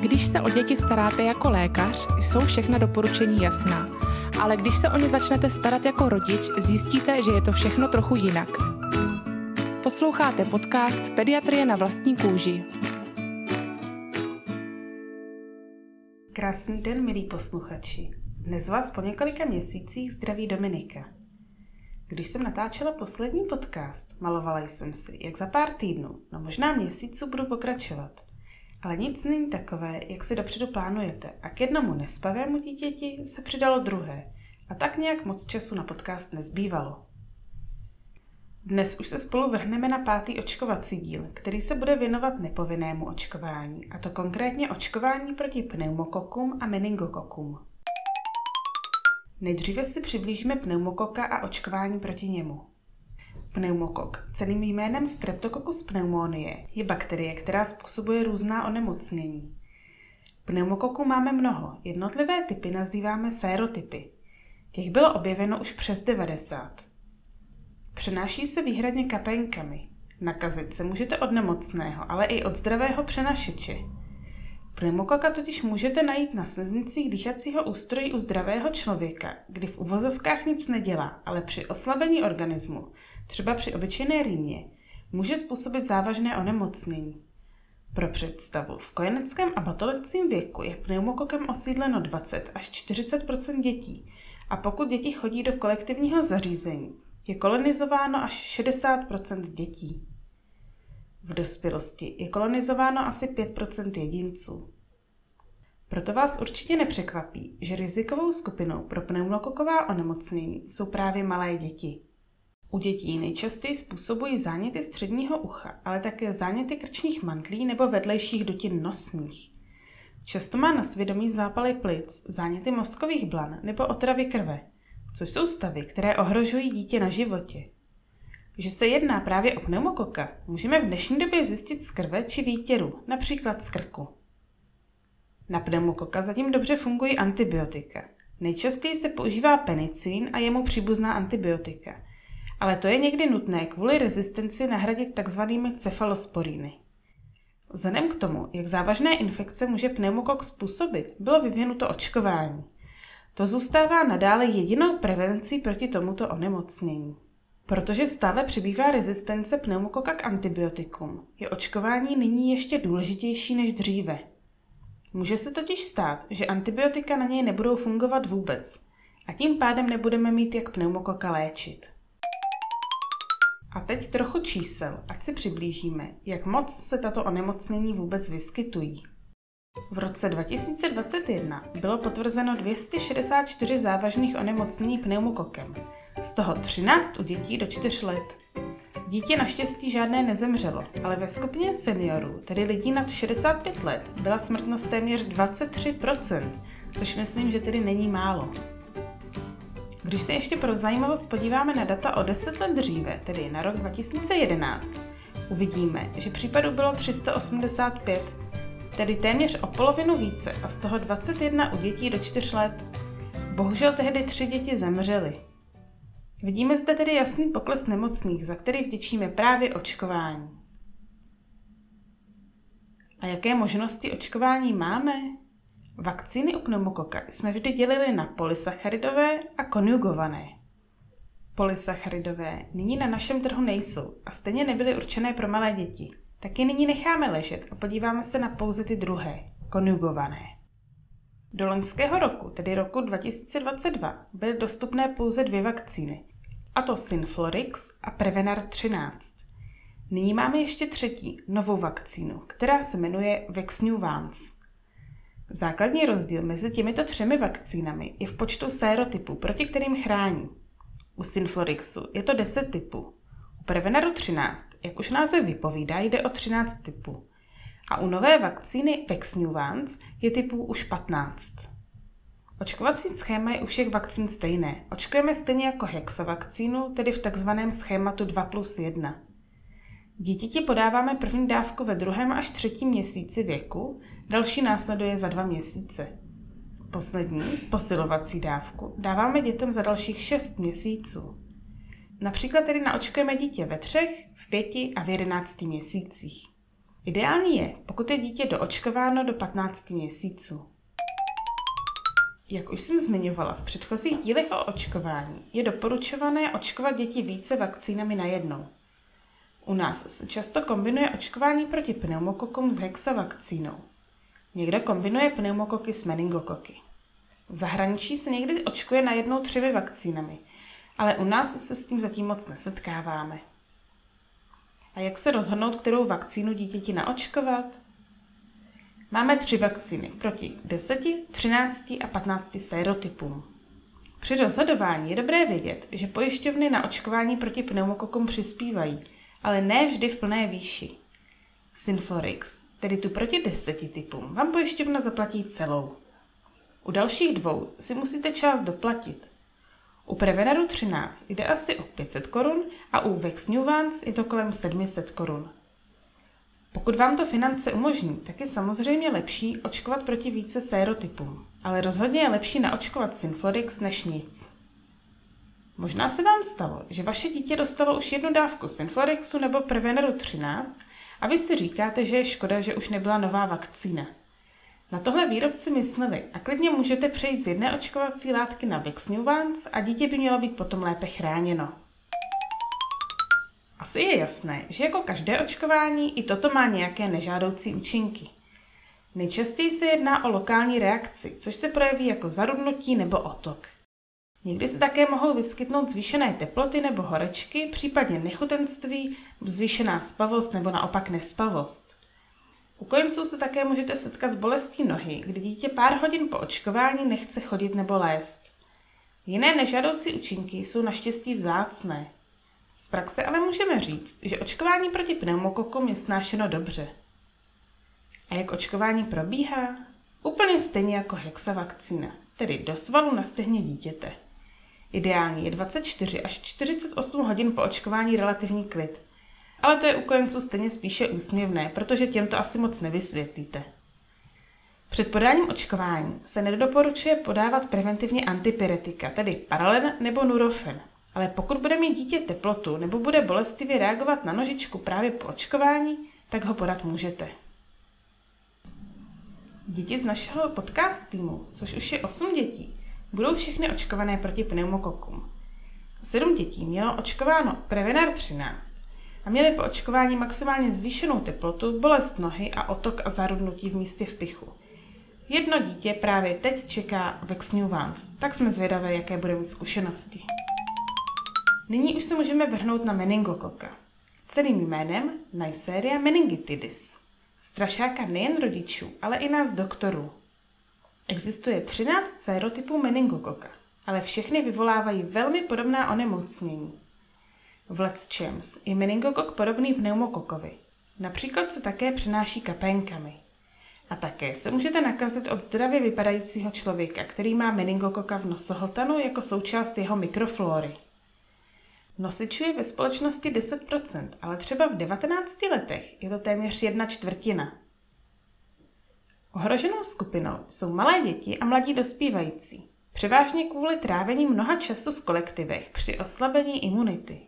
Když se o děti staráte jako lékař, jsou všechna doporučení jasná. Ale když se o ně začnete starat jako rodič, zjistíte, že je to všechno trochu jinak. Posloucháte podcast Pediatrie na vlastní kůži. Krásný den, milí posluchači. Dnes vás po několika měsících zdraví Dominika. Když jsem natáčela poslední podcast, malovala jsem si, jak za pár týdnů, no možná měsíců budu pokračovat – ale nic není takové, jak si dopředu plánujete a k jednomu nespavému dítěti se přidalo druhé a tak nějak moc času na podcast nezbývalo. Dnes už se spolu vrhneme na pátý očkovací díl, který se bude věnovat nepovinnému očkování, a to konkrétně očkování proti pneumokokům a meningokokům. Nejdříve si přiblížíme pneumokoka a očkování proti němu. Pneumokok, celým jménem Streptococcus pneumonie, je bakterie, která způsobuje různá onemocnění. Pneumokoku máme mnoho, jednotlivé typy nazýváme sérotypy. Těch bylo objeveno už přes 90. Přenáší se výhradně kapénkami. Nakazit se můžete od nemocného, ale i od zdravého přenašeče. Pneumokoka totiž můžete najít na sliznicích dýchacího ústrojí u zdravého člověka, kdy v uvozovkách nic nedělá, ale při oslabení organismu, třeba při obyčejné rýmě, může způsobit závažné onemocnění. Pro představu, v kojeneckém a batolecím věku je pneumokokem osídleno 20 až 40 dětí a pokud děti chodí do kolektivního zařízení, je kolonizováno až 60% dětí. V dospělosti je kolonizováno asi 5% jedinců. Proto vás určitě nepřekvapí, že rizikovou skupinou pro pneumokoková onemocnění jsou právě malé děti. U dětí nejčastěji způsobují záněty středního ucha, ale také záněty krčních mantlí nebo vedlejších dutin nosních. Často má na svědomí zápaly plic, záněty mozkových blan nebo otravy krve, což jsou stavy, které ohrožují dítě na životě. Že se jedná právě o pneumokoka, můžeme v dnešní době zjistit z krve či výtěru, například z krku. Na pneumokoka zatím dobře fungují antibiotika. Nejčastěji se používá penicín a jemu příbuzná antibiotika. Ale to je někdy nutné kvůli rezistenci nahradit tzv. cefalosporíny. Vzhledem k tomu, jak závažné infekce může pneumokok způsobit, bylo vyvinuto očkování. To zůstává nadále jedinou prevencí proti tomuto onemocnění. Protože stále přibývá rezistence pneumokoka k antibiotikům, je očkování nyní ještě důležitější než dříve. Může se totiž stát, že antibiotika na něj nebudou fungovat vůbec a tím pádem nebudeme mít jak pneumokoka léčit. A teď trochu čísel, ať si přiblížíme, jak moc se tato onemocnění vůbec vyskytují. V roce 2021 bylo potvrzeno 264 závažných onemocnění pneumokokem, z toho 13 u dětí do 4 let. Dítě naštěstí žádné nezemřelo, ale ve skupině seniorů, tedy lidí nad 65 let, byla smrtnost téměř 23%, což myslím, že tedy není málo. Když se ještě pro zajímavost podíváme na data o 10 let dříve, tedy na rok 2011, uvidíme, že případů bylo 385, tedy téměř o polovinu více a z toho 21 u dětí do 4 let. Bohužel tehdy tři děti zemřely. Vidíme zde tedy jasný pokles nemocných, za který vděčíme právě očkování. A jaké možnosti očkování máme? Vakcíny u pneumokoka jsme vždy dělili na polysacharidové a konjugované. Polysacharidové nyní na našem trhu nejsou a stejně nebyly určené pro malé děti – tak je nyní necháme ležet a podíváme se na pouze ty druhé, konjugované. Do loňského roku, tedy roku 2022, byly dostupné pouze dvě vakcíny, a to Synflorix a Prevenar 13. Nyní máme ještě třetí, novou vakcínu, která se jmenuje Vexnuvance. Základní rozdíl mezi těmito třemi vakcínami je v počtu sérotypů, proti kterým chrání. U Synflorixu je to 10 typů, u Prevenaru 13, jak už název vypovídá, jde o 13 typů. A u nové vakcíny Vexnuvance je typů už 15. Očkovací schéma je u všech vakcín stejné. Očkujeme stejně jako hexavakcínu, tedy v takzvaném schématu 2 plus 1. Dítěti podáváme první dávku ve druhém až třetím měsíci věku, další následuje za dva měsíce. Poslední, posilovací dávku, dáváme dětem za dalších 6 měsíců. Například tedy naočkujeme dítě ve třech, v pěti a v jedenácti měsících. Ideální je, pokud je dítě doočkováno do 15 měsíců. Jak už jsem zmiňovala v předchozích dílech o očkování, je doporučované očkovat děti více vakcínami najednou. U nás se často kombinuje očkování proti pneumokokům s hexavakcínou. Někdo kombinuje pneumokoky s meningokoky. V zahraničí se někdy očkuje najednou třemi vakcínami, ale u nás se s tím zatím moc nesetkáváme. A jak se rozhodnout, kterou vakcínu dítěti naočkovat? Máme tři vakcíny proti 10, 13 a 15 sérotypům. Při rozhodování je dobré vědět, že pojišťovny na očkování proti pneumokokům přispívají, ale ne vždy v plné výši. Synflorix, tedy tu proti 10 typům, vám pojišťovna zaplatí celou. U dalších dvou si musíte část doplatit. U Prevenaru 13 jde asi o 500 korun a u Vexnuvance je to kolem 700 korun. Pokud vám to finance umožní, tak je samozřejmě lepší očkovat proti více sérotypům, ale rozhodně je lepší naočkovat Synflorix než nic. Možná se vám stalo, že vaše dítě dostalo už jednu dávku Synflorixu nebo Preveneru 13 a vy si říkáte, že je škoda, že už nebyla nová vakcína. Na tohle výrobci mysleli a klidně můžete přejít z jedné očkovací látky na Vixnuvance a dítě by mělo být potom lépe chráněno. Asi je jasné, že jako každé očkování i toto má nějaké nežádoucí účinky. Nejčastěji se jedná o lokální reakci, což se projeví jako zarudnutí nebo otok. Někdy se také mohou vyskytnout zvýšené teploty nebo horečky, případně nechutenství, zvýšená spavost nebo naopak nespavost. U kojenců se také můžete setkat s bolestí nohy, kdy dítě pár hodin po očkování nechce chodit nebo lézt. Jiné nežádoucí účinky jsou naštěstí vzácné. Z praxe ale můžeme říct, že očkování proti pneumokokům je snášeno dobře. A jak očkování probíhá? Úplně stejně jako hexavakcína, tedy do svalu na stehně dítěte. Ideální je 24 až 48 hodin po očkování relativní klid, ale to je u kojenců stejně spíše úsměvné, protože těm to asi moc nevysvětlíte. Před podáním očkování se nedoporučuje podávat preventivně antipyretika, tedy paralen nebo nurofen, ale pokud bude mít dítě teplotu nebo bude bolestivě reagovat na nožičku právě po očkování, tak ho podat můžete. Děti z našeho podcast týmu, což už je 8 dětí, budou všechny očkované proti pneumokokům. 7 dětí mělo očkováno Prevenar 13 a měli po očkování maximálně zvýšenou teplotu, bolest nohy a otok a zarudnutí v místě vpichu. Jedno dítě právě teď čeká Vexnuvance, tak jsme zvědavé, jaké bude mít zkušenosti. Nyní už se můžeme vrhnout na meningokoka. Celým jménem Neisseria meningitidis. Strašáka nejen rodičů, ale i nás doktorů. Existuje 13 sérotypů meningokoka, ale všechny vyvolávají velmi podobná onemocnění. V Let's je meningokok podobný pneumokokovi. Například se také přenáší kapénkami. A také se můžete nakazit od zdravě vypadajícího člověka, který má meningokoka v nosohltanu jako součást jeho mikroflóry. Nosičů je ve společnosti 10%, ale třeba v 19 letech je to téměř jedna čtvrtina. Ohroženou skupinou jsou malé děti a mladí dospívající, převážně kvůli trávení mnoha času v kolektivech při oslabení imunity.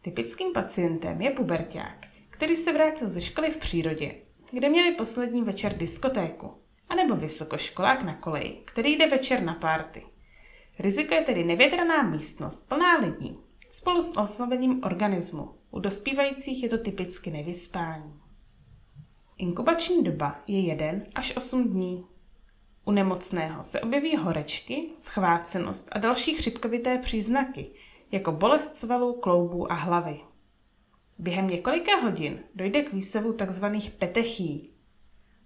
Typickým pacientem je puberták, který se vrátil ze školy v přírodě, kde měli poslední večer diskotéku, anebo vysokoškolák na koleji, který jde večer na párty. Riziko je tedy nevětraná místnost plná lidí, spolu s oslabením organismu. U dospívajících je to typicky nevyspání. Inkubační doba je 1 až 8 dní. U nemocného se objeví horečky, schvácenost a další chřipkovité příznaky, jako bolest svalů, kloubů a hlavy. Během několika hodin dojde k výsevu tzv. petechí.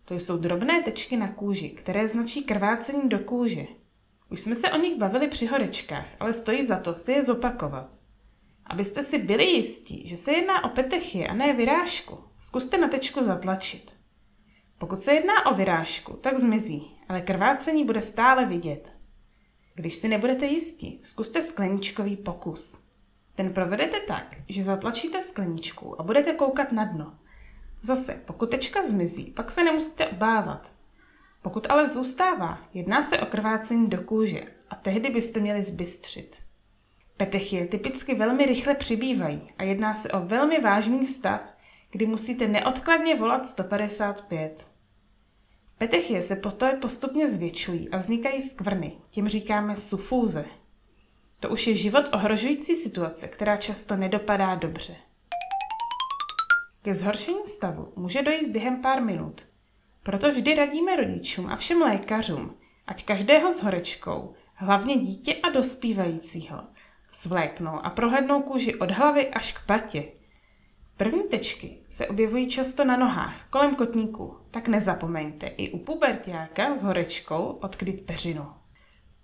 To jsou drobné tečky na kůži, které značí krvácení do kůže. Už jsme se o nich bavili při horečkách, ale stojí za to si je zopakovat. Abyste si byli jistí, že se jedná o petechy a ne vyrážku, zkuste na tečku zatlačit. Pokud se jedná o vyrážku, tak zmizí, ale krvácení bude stále vidět. Když si nebudete jistí, zkuste skleničkový pokus. Ten provedete tak, že zatlačíte skleničku a budete koukat na dno. Zase, pokud tečka zmizí, pak se nemusíte obávat. Pokud ale zůstává, jedná se o krvácení do kůže a tehdy byste měli zbystřit. Petechy typicky velmi rychle přibývají a jedná se o velmi vážný stav, kdy musíte neodkladně volat 155. Petechie se poté postupně zvětšují a vznikají skvrny, tím říkáme sufúze. To už je život ohrožující situace, která často nedopadá dobře. Ke zhoršení stavu může dojít během pár minut. Proto vždy radíme rodičům a všem lékařům, ať každého s horečkou, hlavně dítě a dospívajícího, svléknou a prohlednou kůži od hlavy až k patě. První tečky se objevují často na nohách, kolem kotníku, tak nezapomeňte i u pubertáka s horečkou odkryt peřinu.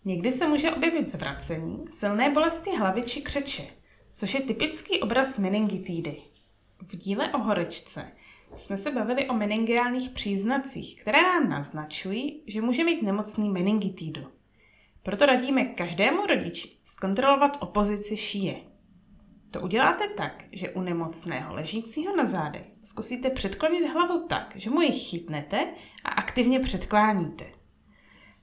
Někdy se může objevit zvracení, silné bolesti hlavy či křeče, což je typický obraz meningitídy. V díle o horečce jsme se bavili o meningiálních příznacích, které nám naznačují, že může mít nemocný meningitídu. Proto radíme každému rodiči zkontrolovat opozici šíje. To uděláte tak, že u nemocného ležícího na zádech zkusíte předklonit hlavu tak, že mu ji chytnete a aktivně předkláníte.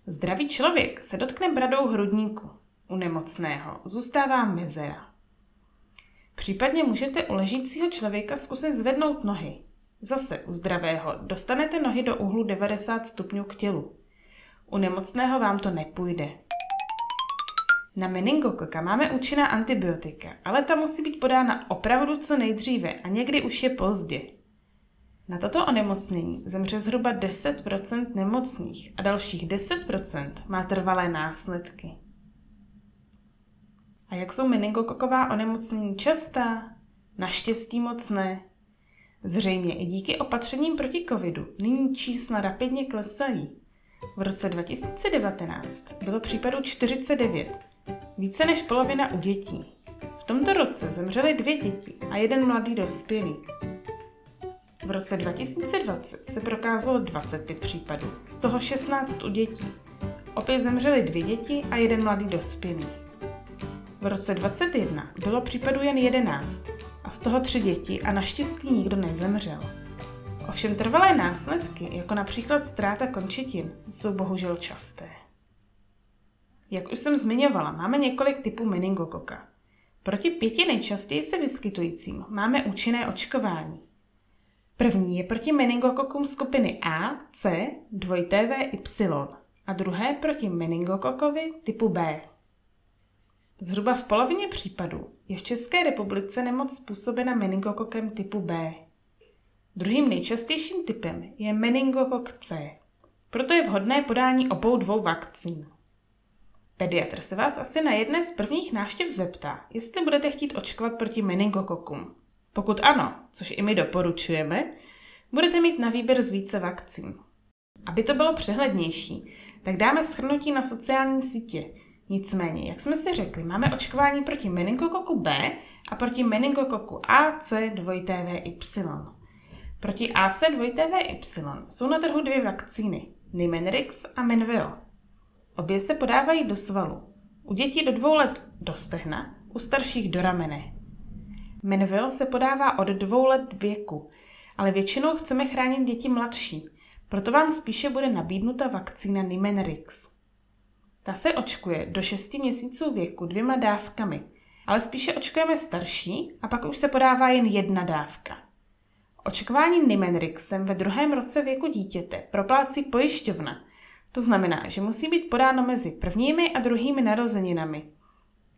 Zdravý člověk se dotkne bradou hrudníku. U nemocného zůstává mezera. Případně můžete u ležícího člověka zkusit zvednout nohy. Zase u zdravého dostanete nohy do úhlu 90 stupňů k tělu. U nemocného vám to nepůjde. Na meningokoka máme účinná antibiotika, ale ta musí být podána opravdu co nejdříve a někdy už je pozdě. Na toto onemocnění zemře zhruba 10% nemocných a dalších 10% má trvalé následky. A jak jsou meningokoková onemocnění častá? Naštěstí moc ne. Zřejmě i díky opatřením proti covidu nyní čísla rapidně klesají. V roce 2019 bylo případů 49, více než polovina u dětí. V tomto roce zemřely dvě děti a jeden mladý dospělý. V roce 2020 se prokázalo 25 případů, z toho 16 u dětí. Opět zemřely dvě děti a jeden mladý dospělý. V roce 2021 bylo případů jen 11 a z toho tři děti a naštěstí nikdo nezemřel. Ovšem trvalé následky, jako například ztráta končetin, jsou bohužel časté. Jak už jsem zmiňovala, máme několik typů meningokoka. Proti pěti nejčastěji se vyskytujícím máme účinné očkování. První je proti meningokokům skupiny A, C, 2TV, Y a druhé proti meningokokovi typu B. Zhruba v polovině případů je v České republice nemoc způsobena meningokokem typu B. Druhým nejčastějším typem je meningokok C. Proto je vhodné podání obou dvou vakcín. Pediatr se vás asi na jedné z prvních návštěv zeptá, jestli budete chtít očkovat proti meningokokům. Pokud ano, což i my doporučujeme, budete mít na výběr z více vakcín. Aby to bylo přehlednější, tak dáme schrnutí na sociální sítě. Nicméně, jak jsme si řekli, máme očkování proti meningokoku B a proti meningokoku AC 2TVY. Proti AC 2TVY jsou na trhu dvě vakcíny, Nimenrix a Menveo. Obě se podávají do svalu. U dětí do dvou let do stehna, u starších do ramene. Menville se podává od dvou let věku, ale většinou chceme chránit děti mladší, proto vám spíše bude nabídnuta vakcína Nimenrix. Ta se očkuje do 6 měsíců věku dvěma dávkami, ale spíše očkujeme starší a pak už se podává jen jedna dávka. Očkování Nimenrixem ve druhém roce věku dítěte proplácí pojišťovna – to znamená, že musí být podáno mezi prvními a druhými narozeninami.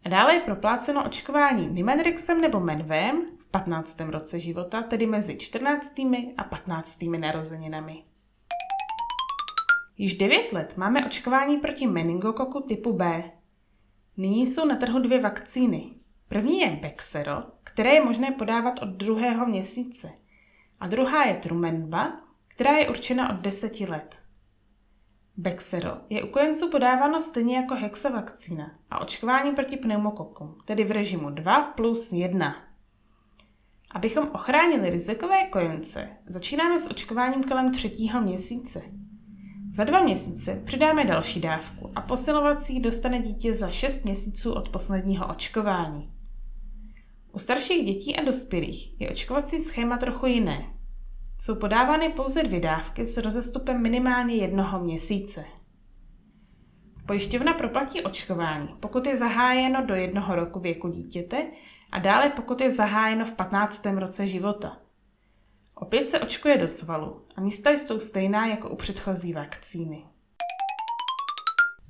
A dále je propláceno očkování Nimenrixem nebo Menvem v 15. roce života, tedy mezi 14. a 15. narozeninami. Již 9 let máme očkování proti meningokoku typu B. Nyní jsou na trhu dvě vakcíny. První je Bexero, které je možné podávat od druhého měsíce. A druhá je Trumenba, která je určena od 10 let. Bexero je u kojenců podáváno stejně jako hexavakcína a očkování proti pneumokokům, tedy v režimu 2 plus 1. Abychom ochránili rizikové kojence, začínáme s očkováním kolem třetího měsíce. Za dva měsíce přidáme další dávku a posilovací dostane dítě za 6 měsíců od posledního očkování. U starších dětí a dospělých je očkovací schéma trochu jiné. Jsou podávány pouze dvě dávky s rozestupem minimálně jednoho měsíce. Pojišťovna proplatí očkování, pokud je zahájeno do jednoho roku věku dítěte a dále pokud je zahájeno v 15. roce života. Opět se očkuje do svalu a místa jsou stejná jako u předchozí vakcíny.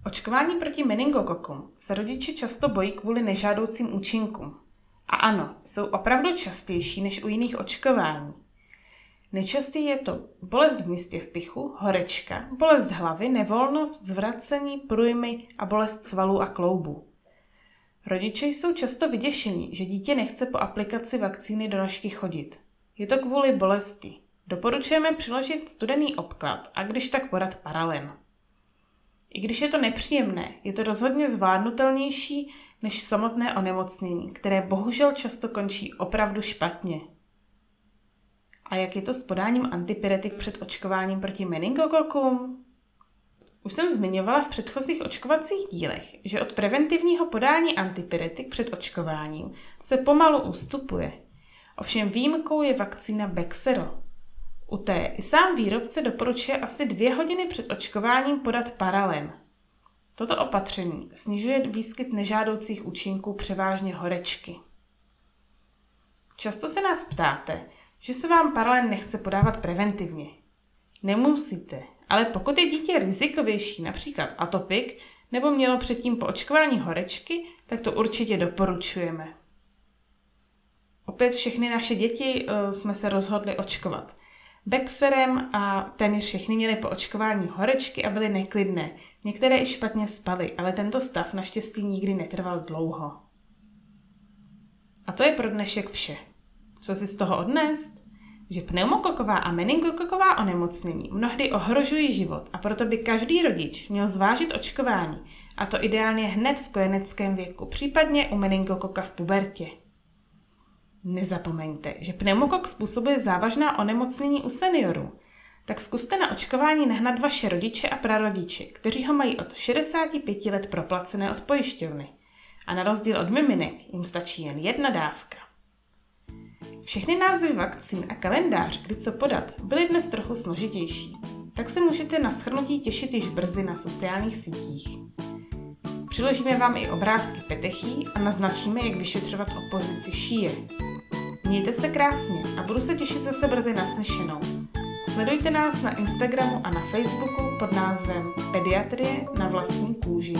Očkování proti meningokokům se rodiče často bojí kvůli nežádoucím účinkům. A ano, jsou opravdu častější než u jiných očkování. Nejčastěji je to bolest v místě v pichu, horečka, bolest hlavy, nevolnost, zvracení, průjmy a bolest svalů a kloubů. Rodiče jsou často vyděšení, že dítě nechce po aplikaci vakcíny do nožky chodit. Je to kvůli bolesti. Doporučujeme přiložit studený obklad a když tak podat paralen. I když je to nepříjemné, je to rozhodně zvládnutelnější než samotné onemocnění, které bohužel často končí opravdu špatně. A jak je to s podáním antipyretik před očkováním proti meningokokům? Už jsem zmiňovala v předchozích očkovacích dílech, že od preventivního podání antipyretik před očkováním se pomalu ustupuje. Ovšem výjimkou je vakcína Bexero. U té i sám výrobce doporučuje asi dvě hodiny před očkováním podat paralen. Toto opatření snižuje výskyt nežádoucích účinků převážně horečky. Často se nás ptáte, že se vám paralen nechce podávat preventivně. Nemusíte, ale pokud je dítě rizikovější, například atopik, nebo mělo předtím po očkování horečky, tak to určitě doporučujeme. Opět všechny naše děti uh, jsme se rozhodli očkovat. Bexerem a téměř všechny měly po očkování horečky a byly neklidné. Některé i špatně spaly, ale tento stav naštěstí nikdy netrval dlouho. A to je pro dnešek vše. Co si z toho odnést? Že pneumokoková a meningokoková onemocnění mnohdy ohrožují život a proto by každý rodič měl zvážit očkování, a to ideálně hned v kojeneckém věku, případně u meningokoka v pubertě. Nezapomeňte, že pneumokok způsobuje závažná onemocnění u seniorů, tak zkuste na očkování nahnat vaše rodiče a prarodiče, kteří ho mají od 65 let proplacené od pojišťovny. A na rozdíl od miminek jim stačí jen jedna dávka. Všechny názvy vakcín a kalendář, kdy co podat, byly dnes trochu složitější, tak se můžete na shrnutí těšit již brzy na sociálních sítích. Přiložíme vám i obrázky petechí a naznačíme, jak vyšetřovat opozici šíje. Mějte se krásně a budu se těšit zase brzy naslyšenou. Sledujte nás na Instagramu a na Facebooku pod názvem Pediatrie na vlastní kůži.